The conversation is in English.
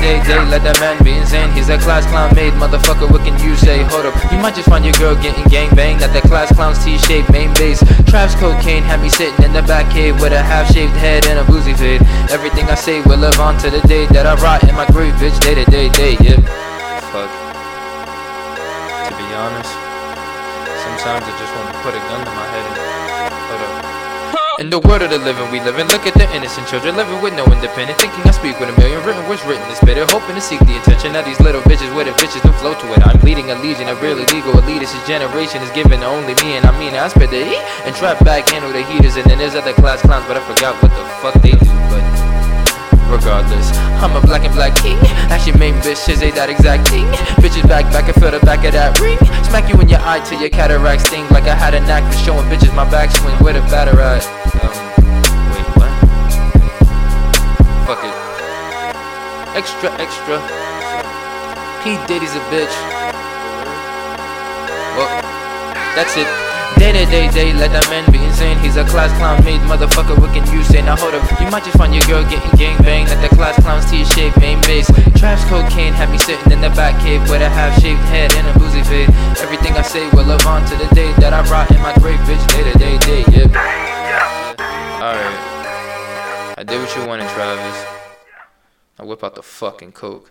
day, day, let that man be insane. He's a class clown made motherfucker. What can you say? Hold up, you might just find your girl getting gang banged at the class clown's T-shaped main base. Traps cocaine had me sitting in the back cave with a half-shaved head and a Boosie fade. Everything I say will live on to the day that I rot in my grave, bitch. Day to day, day, yeah. Fuck. To be honest, sometimes I just want to put a gun to my head. In the world of the living, we live in. Look at the innocent children living with no independent. Thinking I speak with a million written words written and bitter. Hoping to seek the attention of these little bitches with it. Bitches don't flow to it. I'm leading a legion of really legal elitists. This generation is given to only me, and I mean. I spit the heat and trap back, handle the heaters. And then there's other class clowns, but I forgot what the fuck they. I'm a black and black king. Actually, main bitch is a that exact thing. Bitches back, back and feel the back of that ring. Smack you in your eye till your cataracts sting. Like I had a knack for showing bitches my back backswing with a batter at. Um, wait, what? Fuck it. Extra, extra. P. Diddy's a bitch. Well, that's it. Day to day, day, let that man be insane. He's a class clown made motherfucker. What can you say? Now hold up, you might just find your girl getting gang banged at the class clown's T-shaped main base. Traps cocaine had me sitting in the back cave with a half-shaved head and a Boosie fade. Everything I say will live on to the day that I rot in my grave, bitch. Day to day, day, yeah. Alright. I did what you wanted, Travis. I whip out the fucking coke.